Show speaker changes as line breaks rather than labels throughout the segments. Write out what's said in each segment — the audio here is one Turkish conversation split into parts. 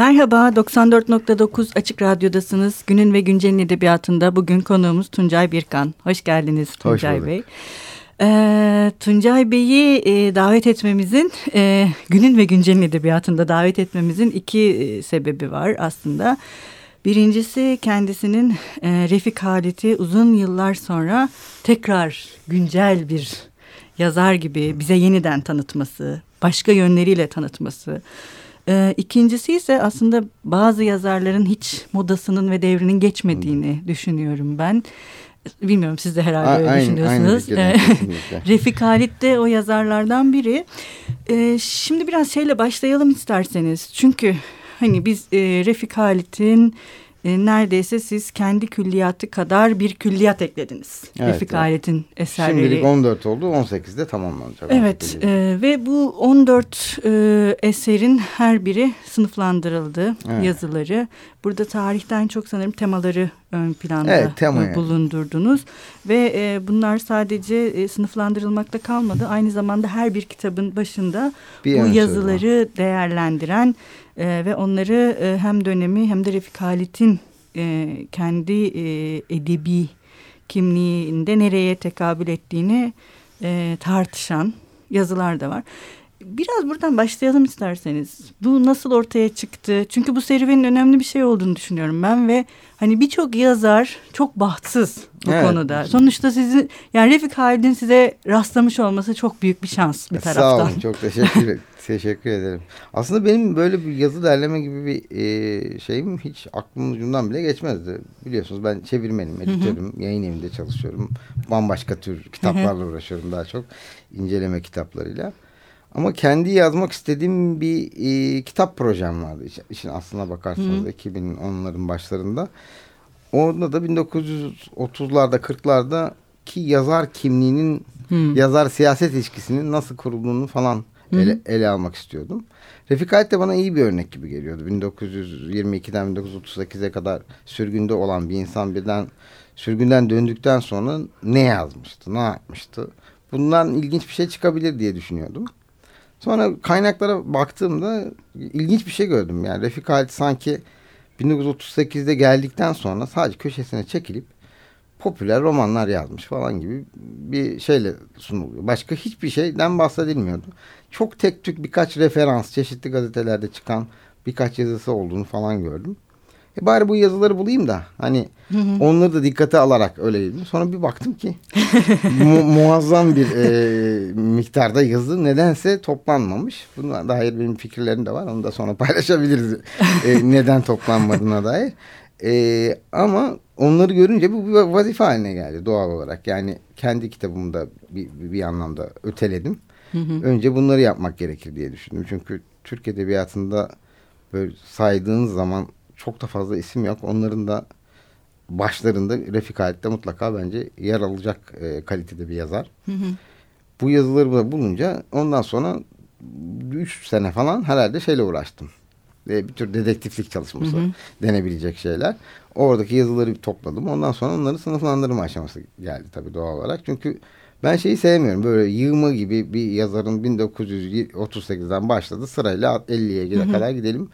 Merhaba, 94.9 Açık Radyo'dasınız. Günün ve Güncel'in edebiyatında bugün konuğumuz Tuncay Birkan. Hoş geldiniz Tuncay Hoş Bey. Ee, Tuncay Bey'i e, davet etmemizin, e, Günün ve Güncel'in edebiyatında davet etmemizin iki e, sebebi var aslında. Birincisi kendisinin e, Refik Halit'i uzun yıllar sonra tekrar güncel bir yazar gibi bize yeniden tanıtması, başka yönleriyle tanıtması. Ee, ikincisi ise aslında bazı yazarların hiç modasının ve devrinin geçmediğini düşünüyorum ben. Bilmiyorum siz de herhalde öyle aynı, düşünüyorsunuz. Aynı Refik Halit de o yazarlardan biri. Ee, şimdi biraz şeyle başlayalım isterseniz. Çünkü hani biz e, Refik Halit'in e, neredeyse siz kendi külliyatı kadar bir külliyat eklediniz. Evet, Refik evet. Alet'in eserleri.
Şimdilik 14 oldu 18'de tamamlanacak.
Evet e, ve bu 14 e, eserin her biri sınıflandırıldı evet. yazıları. Burada tarihten çok sanırım temaları ön planda evet, tema yani. bulundurdunuz. Ve e, bunlar sadece e, sınıflandırılmakta kalmadı. Aynı zamanda her bir kitabın başında bir bu yazıları değerlendiren e, ve onları e, hem dönemi hem de Refik Halit'in e, kendi e, edebi kimliğinde nereye tekabül ettiğini e, tartışan yazılar da var. Biraz buradan başlayalım isterseniz. Bu nasıl ortaya çıktı? Çünkü bu serüvenin önemli bir şey olduğunu düşünüyorum ben ve hani birçok yazar çok bahtsız bu evet. konuda. Sonuçta sizin yani Refik Halid'in size rastlamış olması çok büyük bir şans bir taraftan.
Sağ olun çok teşekkür teşekkür ederim. Aslında benim böyle bir yazı derleme gibi bir e, şeyim hiç aklımın ucundan bile geçmezdi. Biliyorsunuz ben çevirmenim, editörüm, yayın evinde çalışıyorum. Bambaşka tür kitaplarla uğraşıyorum daha çok. inceleme kitaplarıyla. Ama kendi yazmak istediğim bir e, kitap projem vardı. İşin aslına bakarsanız Hı. 2010'ların başlarında. Orada da 1930'larda 40'larda ki yazar kimliğinin Hı. yazar siyaset ilişkisinin nasıl kurulduğunu falan ele, ele almak istiyordum. Refik Halit de bana iyi bir örnek gibi geliyordu. 1922'den 1938'e kadar sürgünde olan bir insan birden sürgünden döndükten sonra ne yazmıştı, ne yapmıştı? Bundan ilginç bir şey çıkabilir diye düşünüyordum. Sonra kaynaklara baktığımda ilginç bir şey gördüm. Yani Refik Halit sanki 1938'de geldikten sonra sadece köşesine çekilip popüler romanlar yazmış falan gibi bir şeyle sunuluyor. Başka hiçbir şeyden bahsedilmiyordu. Çok tek tük birkaç referans çeşitli gazetelerde çıkan birkaç yazısı olduğunu falan gördüm. E bari bu yazıları bulayım da hani hı hı. onları da dikkate alarak öyle dedim. Sonra bir baktım ki mu muazzam bir e, miktarda yazı nedense toplanmamış. Buna dair benim fikirlerim de var. Onu da sonra paylaşabiliriz. e, neden toplanmadığına dair. E, ama onları görünce bu bir vazife haline geldi doğal olarak. Yani kendi kitabımda bir, bir anlamda öteledim. Hı hı. Önce bunları yapmak gerekir diye düşündüm. Çünkü Türk Edebiyatı'nda böyle saydığınız zaman çok da fazla isim yok. Onların da başlarında Refik Halit'te mutlaka bence yer alacak e, kalitede bir yazar. Hı hı. Bu yazıları da bulunca ondan sonra üç sene falan herhalde şeyle uğraştım. E, bir tür dedektiflik çalışması hı hı. denebilecek şeyler. Oradaki yazıları topladım. Ondan sonra onları sınıflandırma aşaması geldi tabii doğal olarak. Çünkü ben şeyi sevmiyorum. Böyle yığma gibi bir yazarın 1938'den başladı. Sırayla 50'ye kadar gidelim.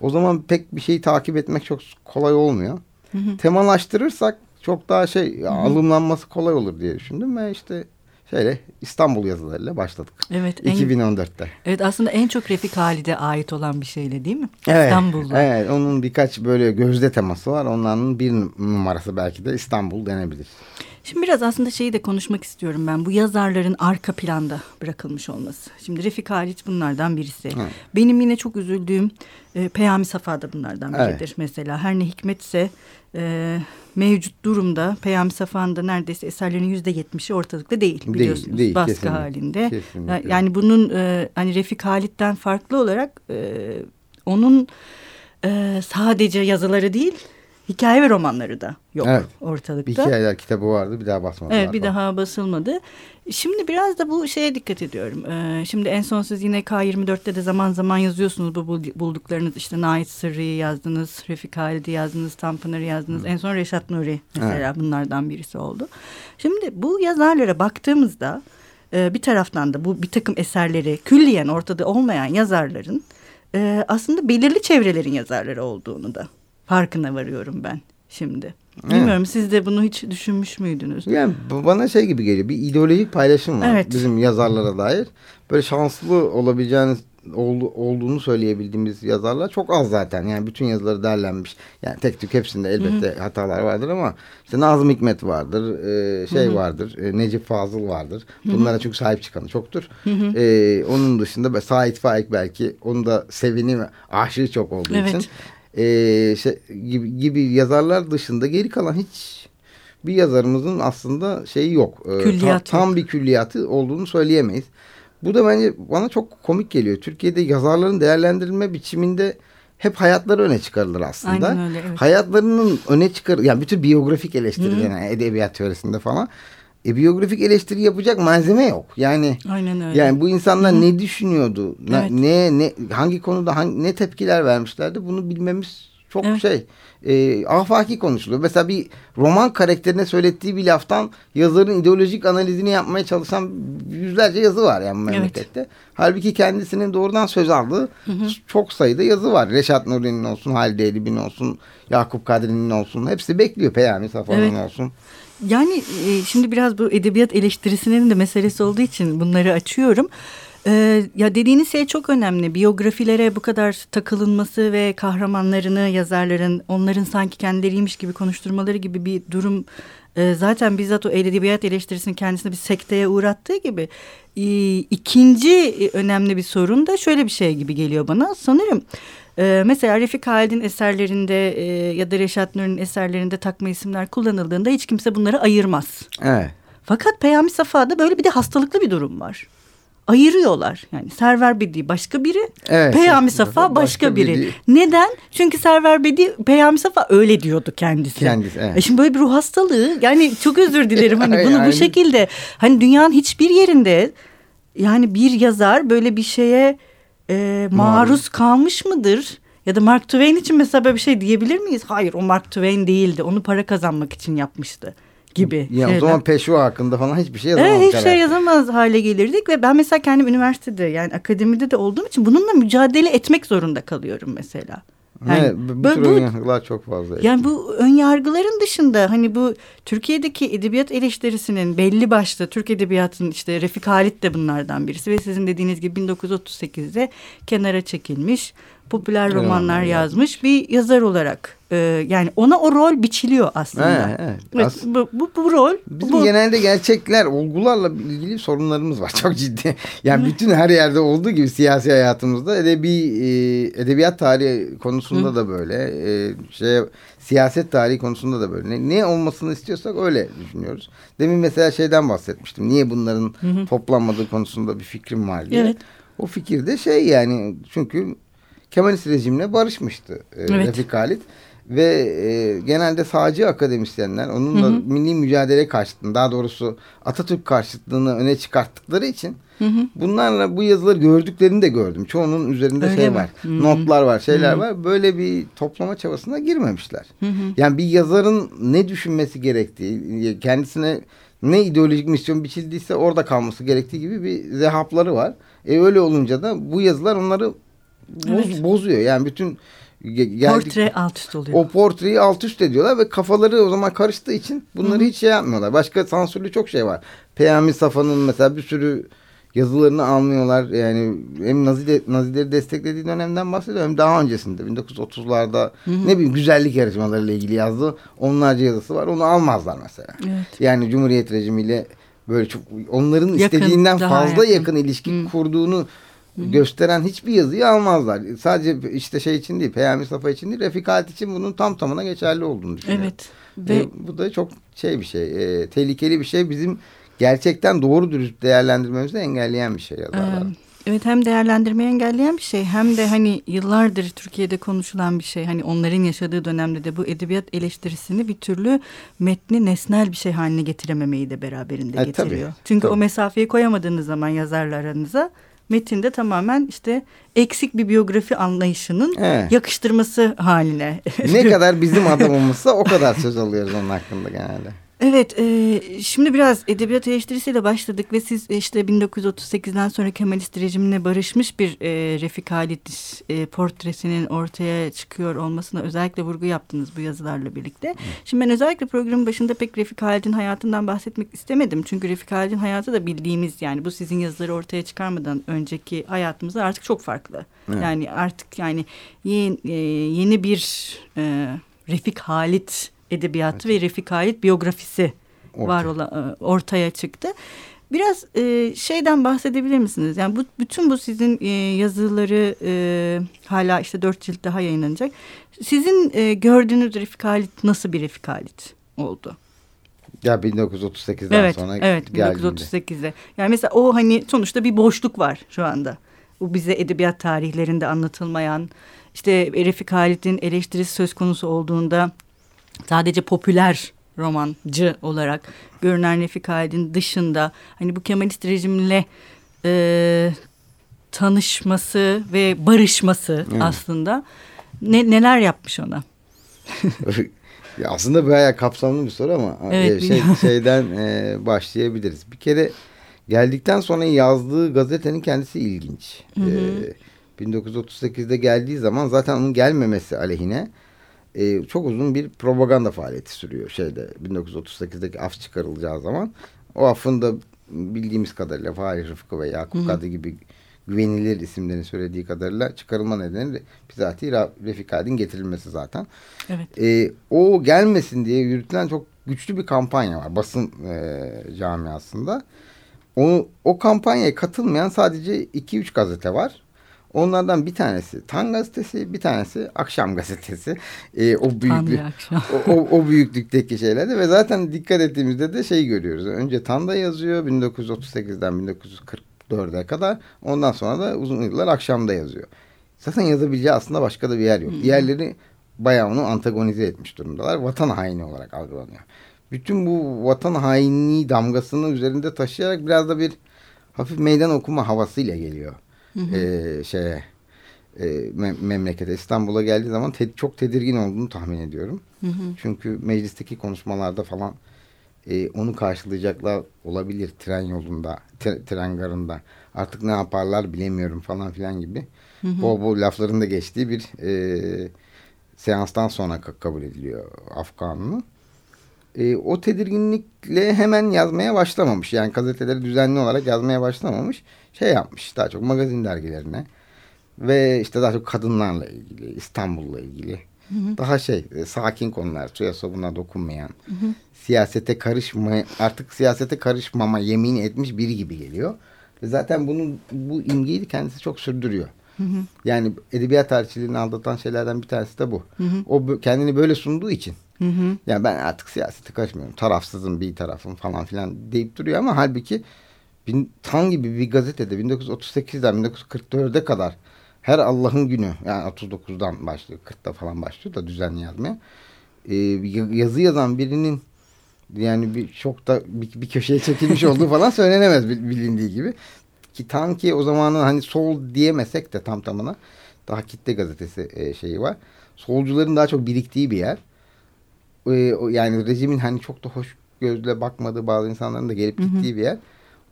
O zaman pek bir şeyi takip etmek çok kolay olmuyor. Hı hı. Temalaştırırsak çok daha şey hı hı. alımlanması kolay olur diye düşündüm ve işte şöyle İstanbul yazılarıyla başladık. Evet. 2014'te. En,
evet aslında en çok Refik Halide ait olan bir şeyle değil mi?
Evet, İstanbul'da. Evet onun birkaç böyle gözde teması var. Onların bir numarası belki de İstanbul denebilir.
Şimdi biraz aslında şeyi de konuşmak istiyorum ben. Bu yazarların arka planda bırakılmış olması. Şimdi Refik Halit bunlardan birisi. Evet. Benim yine çok üzüldüğüm e, Peyami Safa da bunlardan biridir evet. mesela. Her ne hikmetse e, mevcut durumda Peyami Safa'nın da neredeyse eserlerinin yüzde yetmişi ortalıkta değil biliyorsunuz. Değil, değil, baskı kesinlikle, halinde. Kesinlikle. Yani bunun e, hani Refik Halit'ten farklı olarak e, onun e, sadece yazıları değil hikaye ve romanları da yok evet. ortalıkta.
Bir hikayeler kitabı vardı bir daha basmadı.
Evet bir daha basılmadı. Şimdi biraz da bu şeye dikkat ediyorum. Ee, şimdi en son siz yine K24'te de zaman zaman yazıyorsunuz bu bulduklarınız. işte Nait Sırrı'yı yazdınız, Refik Halid'i yazdınız, Tanpınar'ı yazdınız. Hı. En son Reşat Nuri mesela evet. bunlardan birisi oldu. Şimdi bu yazarlara baktığımızda e, bir taraftan da bu bir takım eserleri külliyen ortada olmayan yazarların e, aslında belirli çevrelerin yazarları olduğunu da farkına varıyorum ben şimdi. Bilmiyorum evet. siz de bunu hiç düşünmüş müydünüz?
Yani bana şey gibi geliyor. Bir ideolojik paylaşım var evet. bizim yazarlara dair. Böyle şanslı olabileceğiniz olduğunu söyleyebildiğimiz yazarlar çok az zaten. Yani bütün yazıları derlenmiş. Yani tek tük hepsinde elbette Hı -hı. hatalar vardır ama işte Nazım Hikmet vardır, e, şey Hı -hı. vardır, e, Necip Fazıl vardır. Bunlara Hı -hı. çünkü sahip çıkanı çoktur. Hı -hı. E, onun dışında Sait Faik belki onun da sevini ve aşığı çok olduğu evet. için e, şey, gibi, gibi yazarlar dışında geri kalan hiç bir yazarımızın aslında şeyi yok.
E, tam,
tam bir külliyatı olduğunu söyleyemeyiz. Bu da bence bana çok komik geliyor. Türkiye'de yazarların değerlendirilme biçiminde hep hayatları öne çıkarılır aslında.
Aynen öyle, evet.
Hayatlarının öne çıkar yani bütün biyografik eleştiri yani edebiyat teorisinde falan. E, biyografik eleştiri yapacak malzeme yok. Yani
Aynen öyle.
Yani bu insanlar Hı -hı. ne düşünüyordu? Evet. Ne ne hangi konuda hangi ne tepkiler vermişlerdi? Bunu bilmemiz çok evet. şey e, afaki konuşuluyor. Mesela bir roman karakterine söylettiği bir laftan yazarın ideolojik analizini yapmaya çalışan yüzlerce yazı var yani memlekette. Evet. Halbuki kendisinin doğrudan söz aldığı hı hı. çok sayıda yazı var. Reşat Nuri'nin olsun, Halide Edip'in olsun, Yakup Kadri'nin olsun. Hepsi bekliyor Peyami Safa'nın evet. olsun.
Yani e, şimdi biraz bu edebiyat eleştirisinin de meselesi olduğu için bunları açıyorum. Ee, ya dediğiniz şey çok önemli. Biyografilere bu kadar takılınması ve kahramanlarını yazarların onların sanki kendileriymiş gibi konuşturmaları gibi bir durum e, zaten bizzat o edebiyat eleştirisinin kendisini bir sekteye uğrattığı gibi e, ikinci önemli bir sorun da şöyle bir şey gibi geliyor bana. Sanırım e, mesela Refik Halid'in eserlerinde e, ya da Reşat Nuri'nin eserlerinde takma isimler kullanıldığında hiç kimse bunları ayırmaz.
Evet.
Fakat Peyami Safa'da böyle bir de hastalıklı bir durum var ayırıyorlar. Yani Server Bedi başka biri, evet, Peyami Safa başka, başka biri. biri. Neden? Çünkü Server Bedi Peyami Safa öyle diyordu kendisi.
Kendisi evet. E
şimdi böyle bir ruh hastalığı yani çok özür dilerim hani bunu yani. bu şekilde hani dünyanın hiçbir yerinde yani bir yazar böyle bir şeye e, maruz kalmış mıdır? Ya da Mark Twain için mesela böyle bir şey diyebilir miyiz? Hayır o Mark Twain değildi. Onu para kazanmak için yapmıştı gibi.
Ya şeyler. o zaman peşva hakkında falan hiçbir şey yazamaz.
Evet hiçbir şey yazamaz hale gelirdik ve ben mesela kendim üniversitede yani akademide de olduğum için bununla mücadele etmek zorunda kalıyorum mesela.
Yani, evet, bu, bu tür önyargılar çok fazla.
Yani bu önyargıların dışında hani bu Türkiye'deki edebiyat eleştirisinin belli başlı Türk edebiyatının işte Refik Halit de bunlardan birisi ve sizin dediğiniz gibi 1938'de kenara çekilmiş popüler romanlar evet, yazmış bir yazar olarak e, yani ona o rol biçiliyor aslında.
Evet. evet
As bu, bu, bu rol.
Bizim
bu.
genelde gerçekler, olgularla ilgili sorunlarımız var çok ciddi. Yani bütün her yerde olduğu gibi siyasi hayatımızda edebi e, edebiyat tarihi konusunda Hı. da böyle, e, şey siyaset tarihi konusunda da böyle. Ne, ne olmasını istiyorsak öyle düşünüyoruz. Demin mesela şeyden bahsetmiştim. Niye bunların Hı. toplanmadığı konusunda bir fikrim var diye. Evet. O fikir de şey yani çünkü Kemalist rejimle barışmıştı e, evet. Refik Halit. Ve e, genelde sağcı akademisyenler onun da milli mücadele karşıtlığını daha doğrusu Atatürk karşıtlığını öne çıkarttıkları için hı hı. bunlarla bu yazıları gördüklerini de gördüm. Çoğunun üzerinde Öyle şey mi? var. Hı. Notlar var, şeyler hı hı. var. Böyle bir toplama çabasına girmemişler. Hı hı. Yani bir yazarın ne düşünmesi gerektiği, kendisine ne ideolojik misyon biçildiyse orada kalması gerektiği gibi bir zehapları var. E öyle olunca da bu yazılar onları boz, evet. bozuyor. Yani bütün
geldik, portre alt üst oluyor.
O portreyi alt üst ediyorlar ve kafaları o zaman karıştığı için bunları Hı. hiç şey yapmıyorlar. Başka sansürlü çok şey var. Peyami Safa'nın mesela bir sürü yazılarını almıyorlar. Yani hem Nazi Nazileri desteklediği dönemden bahsediyor hem daha öncesinde 1930'larda ne bileyim güzellik yarışmalarıyla ilgili yazdığı onlarca yazısı var. Onu almazlar mesela. Evet. Yani Cumhuriyet rejimiyle böyle çok onların yakın, istediğinden fazla yakın, yakın ilişki Hı. kurduğunu gösteren hiçbir yazıyı almazlar. Sadece işte şey için değil, Peyami Safa için değil, Refikat için bunun tam tamına geçerli olduğunu düşünüyorum. Evet. Ve... E, bu da çok şey bir şey, e, tehlikeli bir şey. Bizim gerçekten doğru dürüst değerlendirmemizi engelleyen bir şey yazarlar.
Evet. Evet hem değerlendirmeyi engelleyen bir şey hem de hani yıllardır Türkiye'de konuşulan bir şey. Hani onların yaşadığı dönemde de bu edebiyat eleştirisini bir türlü metni nesnel bir şey haline getirememeyi de beraberinde e, getiriyor. Tabii, Çünkü tabii. o mesafeyi koyamadığınız zaman yazarlarınıza metinde tamamen işte eksik bir biyografi anlayışının evet. yakıştırması haline.
Ne kadar bizim adamımızsa o kadar söz alıyoruz onun hakkında genelde.
Evet, e, şimdi biraz edebiyat eleştirisiyle başladık ve siz işte 1938'den sonra Kemalist rejimle barışmış bir e, Refik Halit e, portresinin ortaya çıkıyor olmasına özellikle vurgu yaptınız bu yazılarla birlikte. Şimdi ben özellikle programın başında pek Refik Halit'in hayatından bahsetmek istemedim. Çünkü Refik Halit'in hayatı da bildiğimiz yani bu sizin yazıları ortaya çıkarmadan önceki hayatımızda artık çok farklı. Evet. Yani artık yani yeni, e, yeni bir e, Refik Halit edebiyatı evet. ve Refik Halit biyografisi Orta. var olan, e, ortaya çıktı. Biraz e, şeyden bahsedebilir misiniz? Yani bu bütün bu sizin e, yazıları e, hala işte dört cilt daha yayınlanacak. Sizin e, gördüğünüz Refik Halit nasıl bir Refik Halit oldu?
Ya 1938'den
evet,
sonra
Evet, 1938'de. Yani mesela o hani sonuçta bir boşluk var şu anda. Bu bize edebiyat tarihlerinde anlatılmayan, işte Refik Halit'in eleştirisi söz konusu olduğunda sadece popüler romancı olarak görünen Refik Halid'in dışında hani bu Kemalist rejimle e, tanışması ve barışması evet. aslında ne, neler yapmış ona?
ya aslında bayağı kapsamlı bir soru ama evet, şey, şeyden e, başlayabiliriz. Bir kere geldikten sonra yazdığı gazetenin kendisi ilginç. Hı hı. E, 1938'de geldiği zaman zaten onun gelmemesi aleyhine e, çok uzun bir propaganda faaliyeti sürüyor şeyde 1938'deki af çıkarılacağı zaman. O afın da bildiğimiz kadarıyla Fahri Rıfkı ve Yakup Kadı gibi güvenilir isimlerin söylediği kadarıyla çıkarılma nedeni bizatihi Refik Haydin getirilmesi zaten.
Evet.
E, o gelmesin diye yürütülen çok güçlü bir kampanya var basın e, camiasında. O, o kampanyaya katılmayan sadece 2-3 gazete var. Onlardan bir tanesi Tan gazetesi, bir tanesi Akşam gazetesi. Ee, o büyüklük, o, o, o büyüklükteki şeylerde ve zaten dikkat ettiğimizde de şey görüyoruz. Önce Tan'da yazıyor 1938'den 1944'e kadar. Ondan sonra da uzun yıllar Akşam'da yazıyor. Zaten yazabileceği aslında başka da bir yer yok. Hmm. Diğerleri bayağı onu antagonize etmiş durumdalar. Vatan haini olarak algılanıyor. Bütün bu vatan hainliği damgasını üzerinde taşıyarak biraz da bir hafif meydan okuma havasıyla geliyor hı E, şeye e, me memlekete İstanbul'a geldiği zaman te çok tedirgin olduğunu tahmin ediyorum. Hı hı. Çünkü meclisteki konuşmalarda falan e, onu karşılayacaklar olabilir tren yolunda, tren garında. Artık ne yaparlar bilemiyorum falan filan gibi. Hı hı. Bol bol lafların da geçtiği bir e, seanstan sonra kabul ediliyor Afganlı. E, o tedirginlikle hemen yazmaya başlamamış. Yani gazeteleri düzenli olarak yazmaya başlamamış şey yapmış daha çok magazin dergilerine ve işte daha çok kadınlarla ilgili İstanbul'la ilgili hı hı. daha şey e, sakin konular suya sobuna dokunmayan hı hı. siyasete karışma artık siyasete karışmama yemin etmiş biri gibi geliyor zaten bunun bu imgeyi kendisi çok sürdürüyor. Hı hı. Yani edebiyat tarihçiliğini aldatan şeylerden bir tanesi de bu. Hı hı. O kendini böyle sunduğu için. Hı hı. Yani ben artık siyasete karışmıyorum. Tarafsızım bir tarafım falan filan deyip duruyor ama halbuki bin, Tan gibi bir gazetede 1938'den 1944'e kadar her Allah'ın günü yani 39'dan başlıyor 40'ta falan başlıyor da düzenli yazmaya e, yazı yazan birinin yani bir çok da bir, bir köşeye çekilmiş olduğu falan söylenemez bilindiği gibi ki Tan ki o zamanın hani sol diyemesek de tam tamına daha kitle gazetesi e, şeyi var solcuların daha çok biriktiği bir yer e, yani rejimin hani çok da hoş gözle bakmadığı bazı insanların da gelip gittiği hı hı. bir yer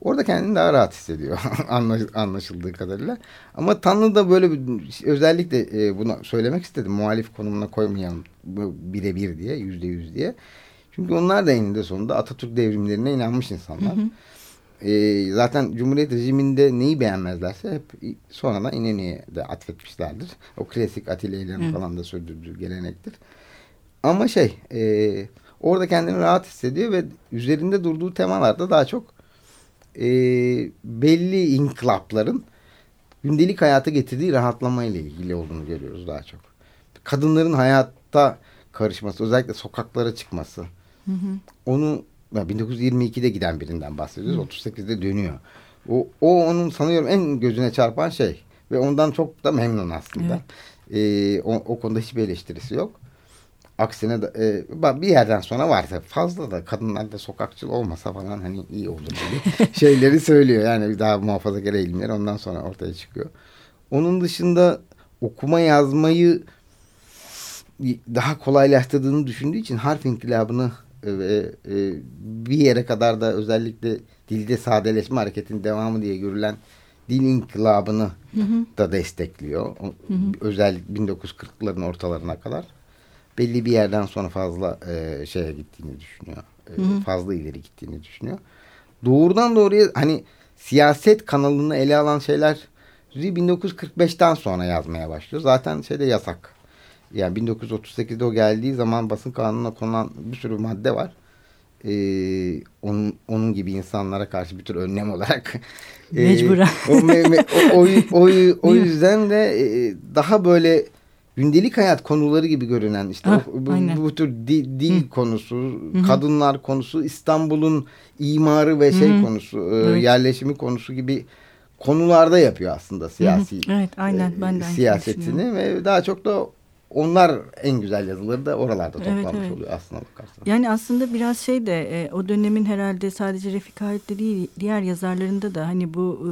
Orada kendini daha rahat hissediyor anlaşıldığı kadarıyla. Ama Tanrı da böyle bir özellikle e, bunu söylemek istedim. Muhalif konumuna koymayalım birebir diye yüzde yüz diye. Çünkü onlar da eninde sonunda Atatürk devrimlerine inanmış insanlar. Hı hı. E, zaten Cumhuriyet rejiminde neyi beğenmezlerse hep sonradan İnönü'ye de atfetmişlerdir. O klasik Atilla falan da sürdürdüğü gelenektir. Ama şey e, orada kendini rahat hissediyor ve üzerinde durduğu temalarda daha çok e, belli inkılapların gündelik hayata getirdiği rahatlama ile ilgili olduğunu görüyoruz daha çok. Kadınların hayatta karışması, özellikle sokaklara çıkması. Hı hı. Onu 1922'de giden birinden bahsediyoruz. Hı. 38'de dönüyor. O, o onun sanıyorum en gözüne çarpan şey. Ve ondan çok da memnun aslında. Evet. Ee, o, o konuda hiçbir eleştirisi yok. Aksine de, e, bir yerden sonra varsa fazla da kadınlar da sokakçıl olmasa falan hani iyi olur gibi şeyleri söylüyor. Yani daha muhafazakar eğilimler ondan sonra ortaya çıkıyor. Onun dışında okuma yazmayı daha kolaylaştırdığını düşündüğü için harf inkılabını ve e, bir yere kadar da özellikle dilde sadeleşme hareketinin devamı diye görülen dil inkılabını hı hı. da destekliyor. Hı hı. Özellikle 1940'ların ortalarına kadar belli bir yerden sonra fazla e, şeye gittiğini düşünüyor. E, hı hı. Fazla ileri gittiğini düşünüyor. Doğrudan doğruya hani siyaset kanalını ele alan şeyler 1945'ten sonra yazmaya başlıyor. Zaten şeyde yasak. Yani 1938'de o geldiği zaman basın kanununa konan bir sürü madde var. Ee, onun, onun gibi insanlara karşı bir tür önlem olarak.
Mecburen.
E, o, me, me, o, o, o, o yüzden de e, daha böyle gündelik hayat konuları gibi görünen işte ah, o, bu, bu tür di, dil Hı. konusu, Hı kadınlar konusu, İstanbul'un imarı ve şey Hı konusu, e, evet. yerleşimi konusu gibi konularda yapıyor aslında siyasi.
Hı. Evet, aynen ben de
siyasetini ve daha çok da onlar en güzel yazıları da oralarda toplanmış evet, evet. oluyor aslında bakarsan.
Yani aslında biraz şey de e, o dönemin herhalde sadece Refik Halit'te değil diğer yazarlarında da hani bu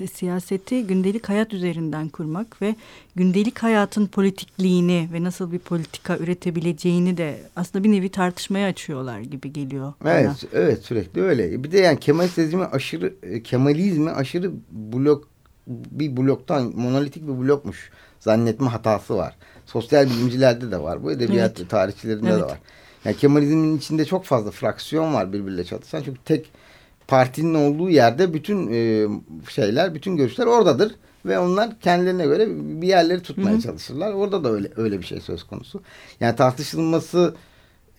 e, siyaseti gündelik hayat üzerinden kurmak ve gündelik hayatın politikliğini ve nasıl bir politika üretebileceğini de aslında bir nevi tartışmaya açıyorlar gibi geliyor.
Evet, bana. evet sürekli öyle. Bir de yani Kemalizmi aşırı e, Kemalizmi aşırı blok bir bloktan monolitik bir blokmuş zannetme hatası var. Sosyal bilimcilerde de var. Bu edebiyat evet. tarihçilerinde evet. de var. Yani Kemalizmin içinde çok fazla fraksiyon var birbiriyle çatışan. Çünkü tek partinin olduğu yerde bütün e, şeyler, bütün görüşler oradadır ve onlar kendilerine göre bir yerleri tutmaya Hı -hı. çalışırlar. Orada da öyle öyle bir şey söz konusu. Yani tartışılması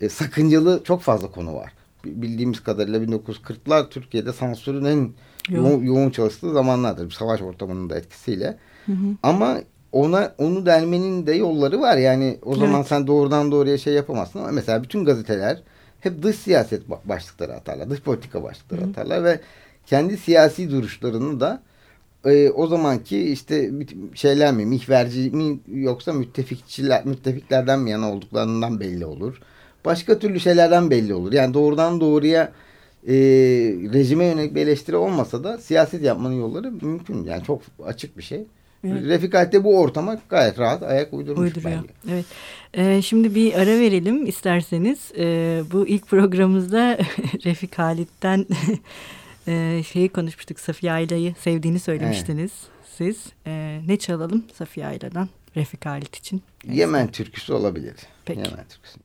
e, sakıncalı çok fazla konu var. Bildiğimiz kadarıyla 1940'lar Türkiye'de sansürün en yoğun, yoğun çalıştığı zamanlardır. Savaş ortamının da etkisiyle. Hı hı. Ama ona onu delmenin de yolları var. Yani o zaman evet. sen doğrudan doğruya şey yapamazsın ama mesela bütün gazeteler hep dış siyaset başlıkları atarlar. Dış politika başlıkları Hı. atarlar ve kendi siyasi duruşlarını da e, o zamanki işte şeyler mi mihverci mi yoksa müttefikçiler müttefiklerden mi yana olduklarından belli olur. Başka türlü şeylerden belli olur. Yani doğrudan doğruya e, rejime yönelik bir eleştiri olmasa da siyaset yapmanın yolları mümkün. Yani çok açık bir şey. Evet. Refik bu ortama gayet rahat ayak uydurmuş Uyduruyor. bence.
Evet. Ee, şimdi bir ara verelim isterseniz. Ee, bu ilk programımızda Refik Halit'ten e, şeyi konuşmuştuk. Safiye Ayla'yı sevdiğini söylemiştiniz evet. siz. Ee, ne çalalım Safiye Ayla'dan Refik Halit için?
Yemen türküsü olabilir. Peki. Yemen türküsü.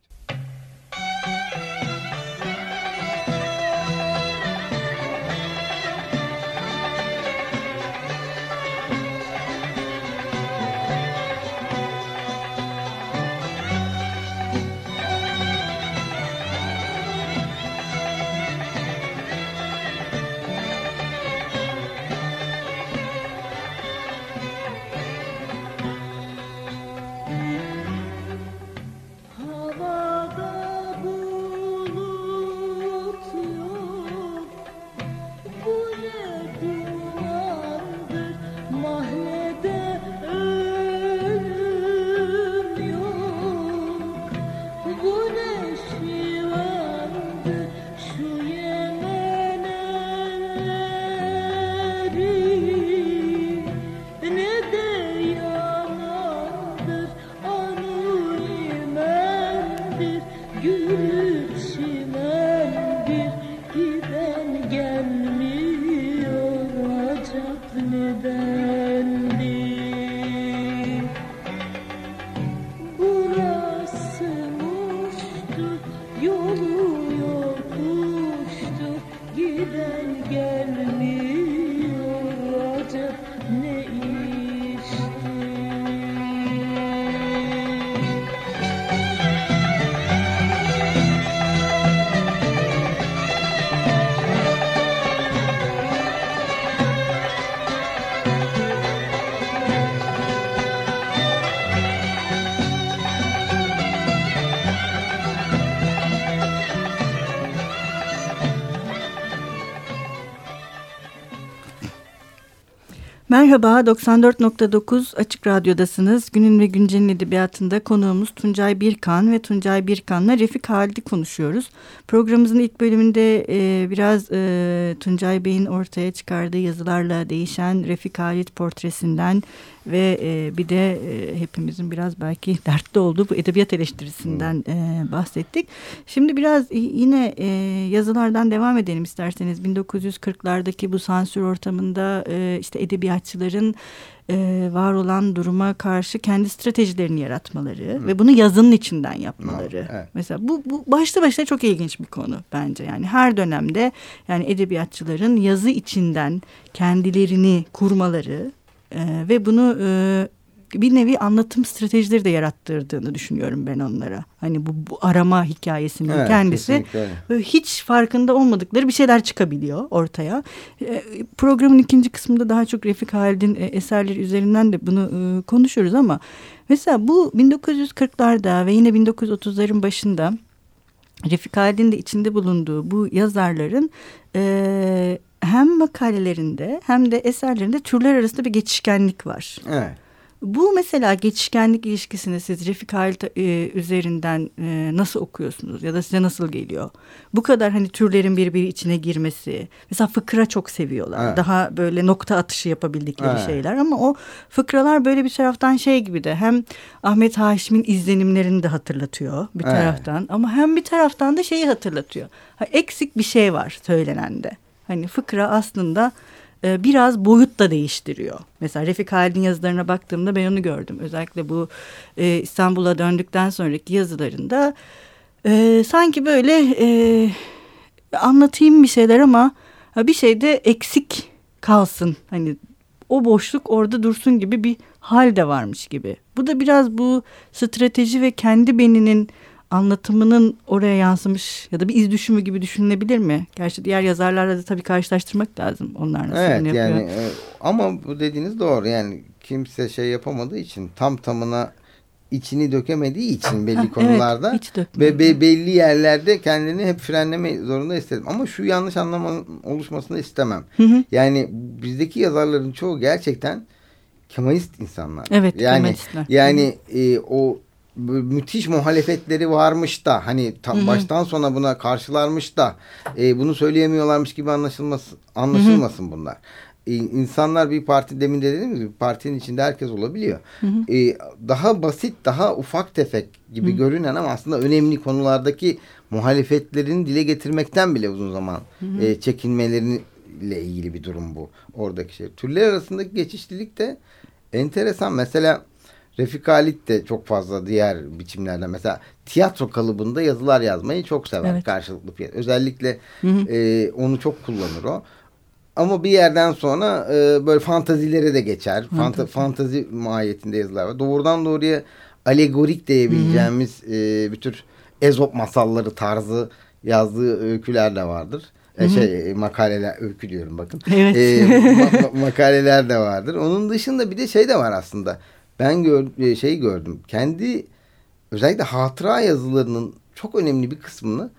Merhaba, 94.9 Açık Radyo'dasınız. Günün ve Güncel'in edebiyatında konuğumuz Tuncay Birkan ve Tuncay Birkan'la Refik Halid'i konuşuyoruz. Programımızın ilk bölümünde e, biraz e, Tuncay Bey'in ortaya çıkardığı yazılarla değişen Refik Halid portresinden ve e, bir de e, hepimizin biraz belki dertli olduğu bu edebiyat eleştirisinden e, bahsettik. Şimdi biraz yine e, yazılardan devam edelim isterseniz. 1940'lardaki bu sansür ortamında e, işte edebiyatçıların e, var olan duruma karşı kendi stratejilerini yaratmaları Hı. ve bunu yazının içinden yapmaları. Evet. Mesela bu, bu başta başta çok ilginç bir konu bence. Yani her dönemde yani edebiyatçıların yazı içinden kendilerini kurmaları e, ve bunu e, bir nevi anlatım stratejileri de yarattırdığını düşünüyorum ben onlara. Hani bu, bu arama hikayesinin evet, kendisi hiç farkında olmadıkları bir şeyler çıkabiliyor ortaya. E, programın ikinci kısmında daha çok Refik Halid'in e, eserleri üzerinden de bunu e, konuşuruz ama mesela bu 1940'larda ve yine 1930'ların başında Refik Halid'in de içinde bulunduğu bu yazarların e, hem makalelerinde hem de eserlerinde türler arasında bir geçişkenlik var.
Evet.
Bu mesela geçişkenlik ilişkisini siz Refik Halit e, üzerinden e, nasıl okuyorsunuz ya da size nasıl geliyor? Bu kadar hani türlerin birbiri içine girmesi. Mesela fıkra çok seviyorlar. Evet. Daha böyle nokta atışı yapabildikleri evet. şeyler ama o fıkralar böyle bir taraftan şey gibi de hem Ahmet Haşim'in izlenimlerini de hatırlatıyor bir evet. taraftan ama hem bir taraftan da şeyi hatırlatıyor. Ha, eksik bir şey var söylenende. Hani fıkra aslında e, biraz boyut da değiştiriyor. Mesela Refik Halid'in yazılarına baktığımda ben onu gördüm. Özellikle bu e, İstanbul'a döndükten sonraki yazılarında e, sanki böyle e, anlatayım bir şeyler ama bir şey de eksik kalsın. Hani o boşluk orada dursun gibi bir hal de varmış gibi. Bu da biraz bu strateji ve kendi beninin anlatımının oraya yansımış ya da bir iz düşümü gibi düşünülebilir mi? Gerçi diğer yazarlarla da tabii karşılaştırmak lazım. Onlar nasıl
evet, yapıyor. Yani, e, ama bu dediğiniz doğru. Yani kimse şey yapamadığı için tam tamına içini dökemediği için belli konularda evet, ve be, belli yerlerde kendini hep frenleme zorunda istedim. Ama şu yanlış anlama oluşmasını istemem. Hı hı. Yani bizdeki yazarların çoğu gerçekten Kemalist insanlar.
Evet,
yani Kemalistler. yani e, o müthiş muhalefetleri varmış da hani tam baştan sona buna karşılarmış da e, bunu söyleyemiyorlarmış gibi anlaşılmasın anlaşılmasın Hı -hı. bunlar. E, insanlar bir parti demin de dediğim gibi partinin içinde herkes olabiliyor. Hı hı. E, daha basit, daha ufak tefek gibi hı. görünen ama aslında önemli konulardaki muhalefetlerini dile getirmekten bile uzun zaman hı hı. E, çekinmeleriyle ilgili bir durum bu. Oradaki şey. Türler arasındaki geçişlilik de enteresan. Mesela Refik Halit de çok fazla diğer biçimlerden mesela tiyatro kalıbında yazılar yazmayı çok sever evet. karşılıklı. Özellikle hı hı. E, onu çok kullanır o. Ama bir yerden sonra e, böyle fantazilere de geçer. Fanta, fantazi mahiyetinde yazılar var. Doğrudan doğruya alegorik diyebileceğimiz e, bir tür ezop masalları tarzı yazdığı öyküler de vardır. E, Hı -hı. Şey makaleler öykü diyorum bakın. Evet. E, ma makaleler de vardır. Onun dışında bir de şey de var aslında ben gör, e, şey gördüm. Kendi özellikle hatıra yazılarının çok önemli bir kısmını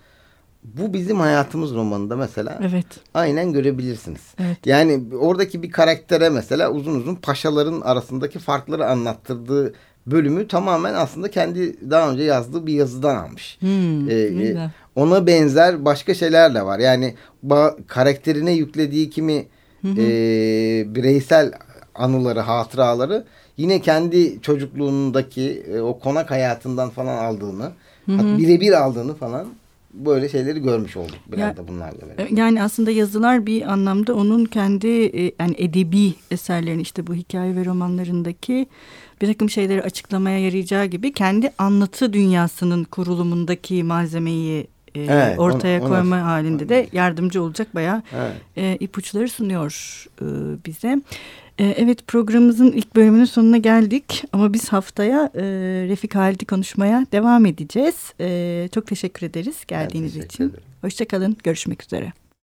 bu bizim hayatımız romanında mesela
evet.
aynen görebilirsiniz.
Evet.
Yani oradaki bir karaktere mesela uzun uzun paşaların arasındaki farkları anlattırdığı bölümü tamamen aslında kendi daha önce yazdığı bir yazıdan almış.
Hmm, ee,
ona benzer başka şeyler de var. Yani karakterine yüklediği kimi hı hı. E, bireysel anıları, hatıraları yine kendi çocukluğundaki e, o konak hayatından falan aldığını, birebir aldığını falan böyle şeyleri görmüş olduk biraz ya, da bunlarla beraber.
E, yani aslında yazılar bir anlamda onun kendi e, yani edebi eserlerini işte bu hikaye ve romanlarındaki bir takım şeyleri açıklamaya yarayacağı gibi kendi anlatı dünyasının kurulumundaki malzemeyi e, evet, ortaya ona, koyma ona, halinde ona. de yardımcı olacak bayağı evet. e, ipuçları sunuyor e, bize. Evet programımızın ilk bölümünün sonuna geldik ama biz haftaya e, Refik Halid'i konuşmaya devam edeceğiz. E, çok teşekkür ederiz geldiğiniz teşekkür için. Hoşçakalın, görüşmek üzere.